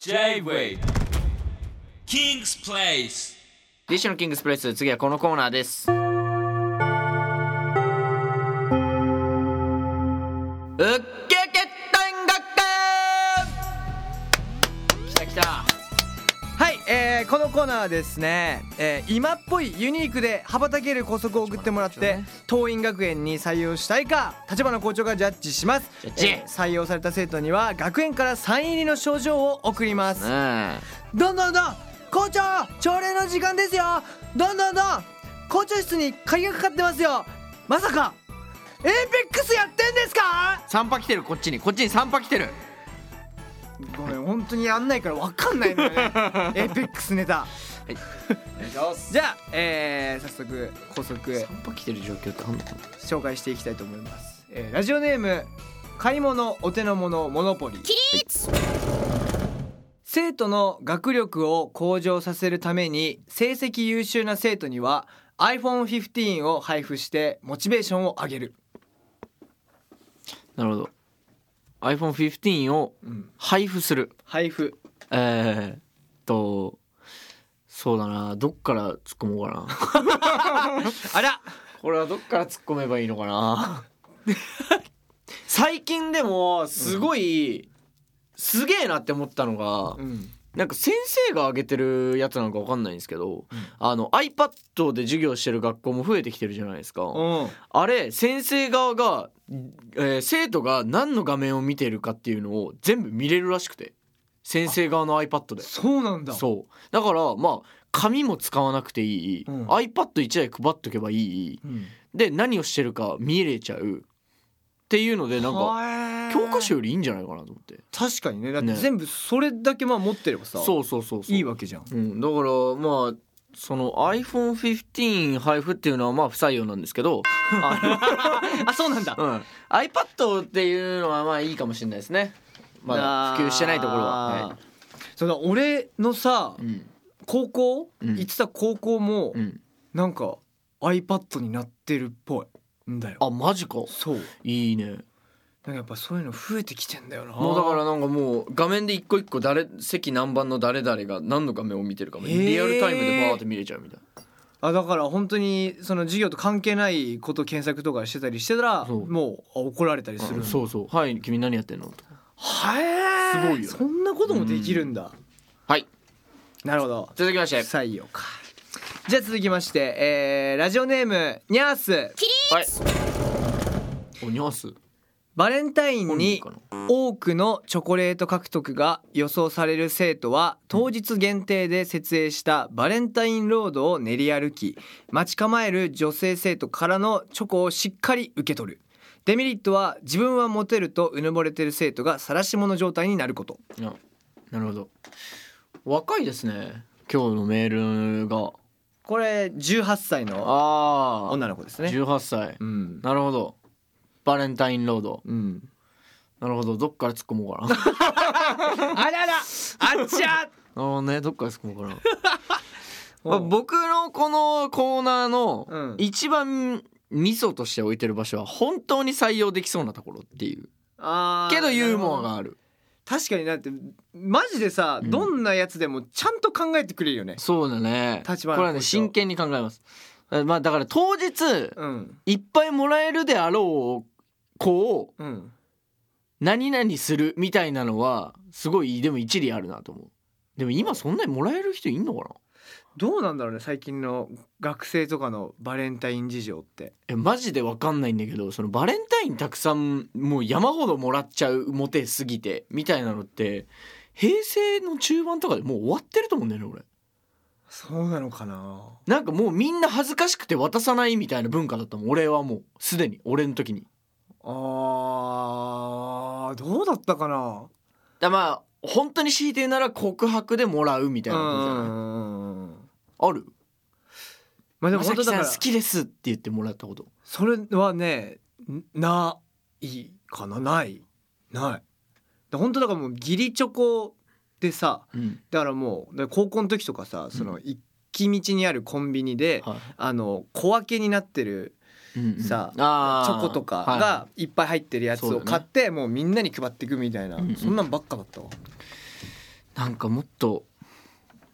J-Way. King's Place. ディッシュのキングスプレス次はこのコーナーです。うっけけ天学来た来た。はい、えーこのコーナーはですね、えー今っぽいユニークで羽ばたける校則を送ってもらって桐蔭学園に採用したいか立花校長がジャッジします。ジャッジ。えー採用された生徒には学園からサイン入りの賞状を送ります。うんどんどんどん校長朝礼の時間ですよ。どんどんどん校長室に鍵がかかってますよ。まさかエーペックスやってんですか？3波来てるこっちに。こっちに3波来てるごめん本当にやんないからわかんないのよね。エーペックスネタ。お願いします。じゃあ、えー早速校則3波来てる状況ってあんのかな。紹介していきたいと思います、えーラジオネーム買い物お手の物モノポリ。生徒の学力を向上させるために成績優秀な生徒には iPhone15 を配布してモチベーションを上げる、なるほど iPhone15 をうん、配布する。配布。えー、っとそうだな。どっから突っ込もうかな。あら。これはどっから突っ込めばいいのかな。最近でもすごい、すげえなって思ったのが、うんなんか先生が挙げてるやつなのか分かんないんですけど、あの iPad で授業してる学校も増えてきてるじゃないですか、うん。あれ先生側が、えー生徒が何の画面を見てるかっていうのを全部見れるらしくて。先生側の iPad で。そうなんだ。そう。だからまあ紙も使わなくていい、うん。iPad1 台配っとけばいい。うん。で何をしてるか見れちゃうっていうのでなんかか教科書よりいいんじゃないかなと思って。確かにね。だってね。全部それだけまあ持ってればさそうそうそうそう。いいわけじゃん。うん、だからまあその iPhone15 配布っていうのはまあ不採用なんですけど ああそうなんだ。の、うん、iPad っていうのはまあいいかもしれないですね。まだ普及してないところは、あー。はそうだ俺のさいうん。高校、うん。行ってた高校もうん、なんか iPad になってるっぽいんだよ。あマジか。そう。いいね。なんかやっぱそういうの増えてきてんだよな。もうだからなんかもう画面で一個一個誰席何番の誰々が何の画面を見てるかも。リアルタイムでバーって見れちゃうみたいな。あだから本当にその授業と関係ないこと検索とかしてたりしてたらそう。もうあ怒られたりする。うんそうそう。はい君何やってんの？とはえすごいよ。そんなこともできるんだ。はい。なるほど。続きまして。採用か。じゃあ続きまして、えーラジオネームニャースはい。おニャース。バレンタインに多くのチョコレート獲得が予想される生徒は当日限定で設営したバレンタインロードを練り歩き待ち構える女性生徒からのチョコをしっかり受け取る。デメリットは自分はモテるとうぬぼれてる生徒が晒し者状態になること。あなるほど。若いですね。今日のメールがこれ18歳のああ女の子ですね。18歳。うん。なるほど。バレンタインロード。うん。なるほど。どっから突っ込もうかな。あらら。あっちゃ。ほどねどっから突っ込もうかな。まあ僕のこのコーナーのうん。一番ミソとして置いてる場所は本当に採用できそうなところっていう。けどユーモアがある確かにだってマジでさ、うん。どんなやつでもちゃんと考えてくれるよね。そうだね。こ立花れはね真剣に考えます。まあだから当日うん。いっぱいもらえるであろう子をうん。何々するみたいなのはすごいでも一理あるなと思うでも今そんなにもらえる人いんのかなどうなんだろうね最近の学生とかのバレンタイン事情って。えマジで分かんないんだけどそのバレンタインたくさんもう山ほどもらっちゃうモテすぎてみたいなのって平成の中盤とかでもう終わってると思うんだよね俺。そうなのかな？なんかもうみんな恥ずかしくて渡さないみたいな文化だったもん俺はもう。すでに俺の時に。あーどうだったかな？だまあ本当に強いて言うなら告白でもらうみたいなことじゃないんある？まあででも本当だから。好きですって言ってもらったこと。それはねんないかな？ない。ない。だ本当だからもう義理チョコでさうん。だからもう高校の時とかさその行き道にあるコンビニで、はい。あの小分けになってるうんうん。チョコとかはがい。っぱい入ってるやつを買ってもうみんなに配っていくみたいな、うんうん。そんなんばっかだったわ。いなんかもっと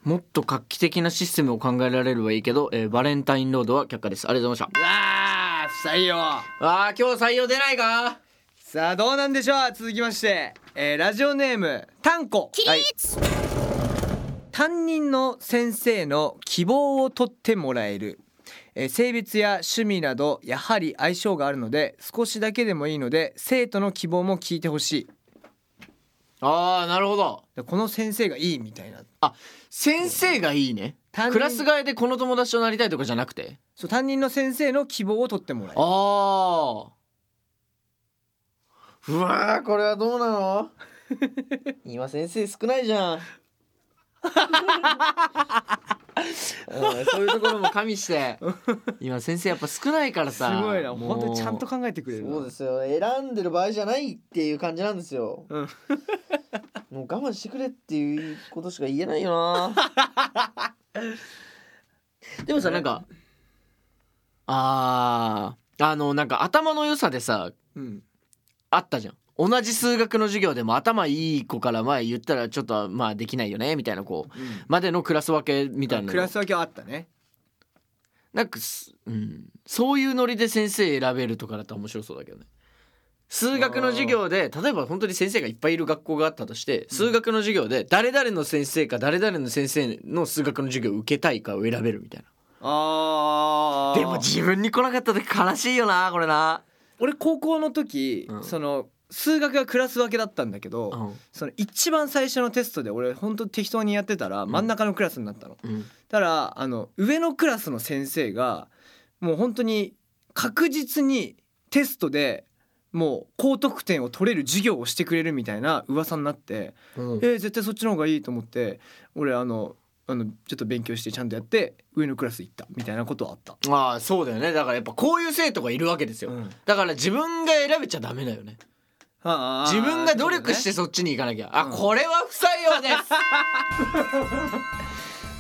もっと画期的なシステムを考えられるはいいけど、えーバレンタインロードは却下です。ありがとうございましあー不採用。たあー今日採用出ないか？さあどうなんでしょう？続きまして、えーラジオネームタンコ。はい。担任の先生の希望を取ってもらえる、えー性別や趣味などやはり相性があるので少しだけでもいいので生徒の希望も聞いてほしいああなるほど。でこの先生がいいみたいな。あ先生がいいね。担任。クラス替えでこの友達となりたいとかじゃなくて？そう担任の先生の希望を取ってもらえる。ああうわーこれはどうなの？今先生少ないじゃん。うんそういうところも加味して。今先生やっぱ少ないからすさごいな。もう。本当にちゃんと考えてくれるな。そうですよ。選んでる場合じゃないっていう感じなんですよ、うんもう我慢してくれっていうことしか言えないよな。でもさなんかあーあのなんか頭の良さでさうん。あったじゃん。同じ数学の授業でも頭いい子から前言ったらちょっとまあできないよねみたいな子。までのクラス分けみたいなの。クラス分けはあったね。なんかす、うん、そういうノリで先生選べるとかだったら面白そうだけどね数学の授業で例えば本当に先生がいっぱいいる学校があったとして数学の授業で誰々の先生か誰々の先生の数学の授業を受けたいかを選べるみたいな。でも自分に来なかった時悲しいよなこれな、俺高校の時、うん。その数学がクラス分けだったんだけど、うん。その一番最初のテストで俺本当適当にやってたら真ん中のクラスになったの、うん、たらあの上のクラスの先生がもう本当に確実にテストでもう高得点を取れる授業をしてくれるみたいな噂になって、うん。えー絶対そっちの方がいいと思って俺あのあのちょっと勉強してちゃんとやって上のクラス行ったみたいなことはあった。ああそうだよね。だからやっぱこういう生徒がいるわけですよ、うん。だから自分が選べちゃダメだよね。自分が努力してそそっちに行かなきゃ、あうんこれは不採用です。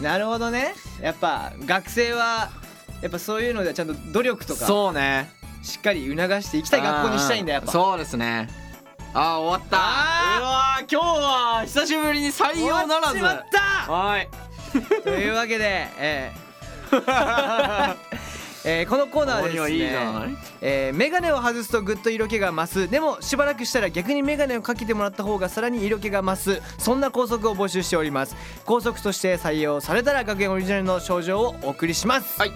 なるほどね。やっぱ学生はやっぱそういうのではちゃんと努力とか。そうねしっかり促していきたい学校にしたいんだやっぱ。そうですね。あー終わった。うわー今日は久しぶりに採用ならず。終わっちまった。はい。というわけで、えー。えーこのコーナーはですねえー、メガネを外すとぐっと色気が増す。でもしばらくしたら逆にメガネをかけてもらった方がさらに色気が増す。そんな校則を募集しております。校則として採用されたら学園オリジナルの賞状をお送りします。はい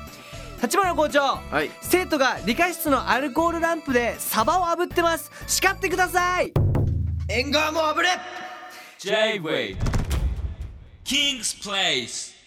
立花校長はい。生徒が理科室のアルコールランプでサバを炙ってます。叱ってください。縁側もあぶれ。J-Wave King's Place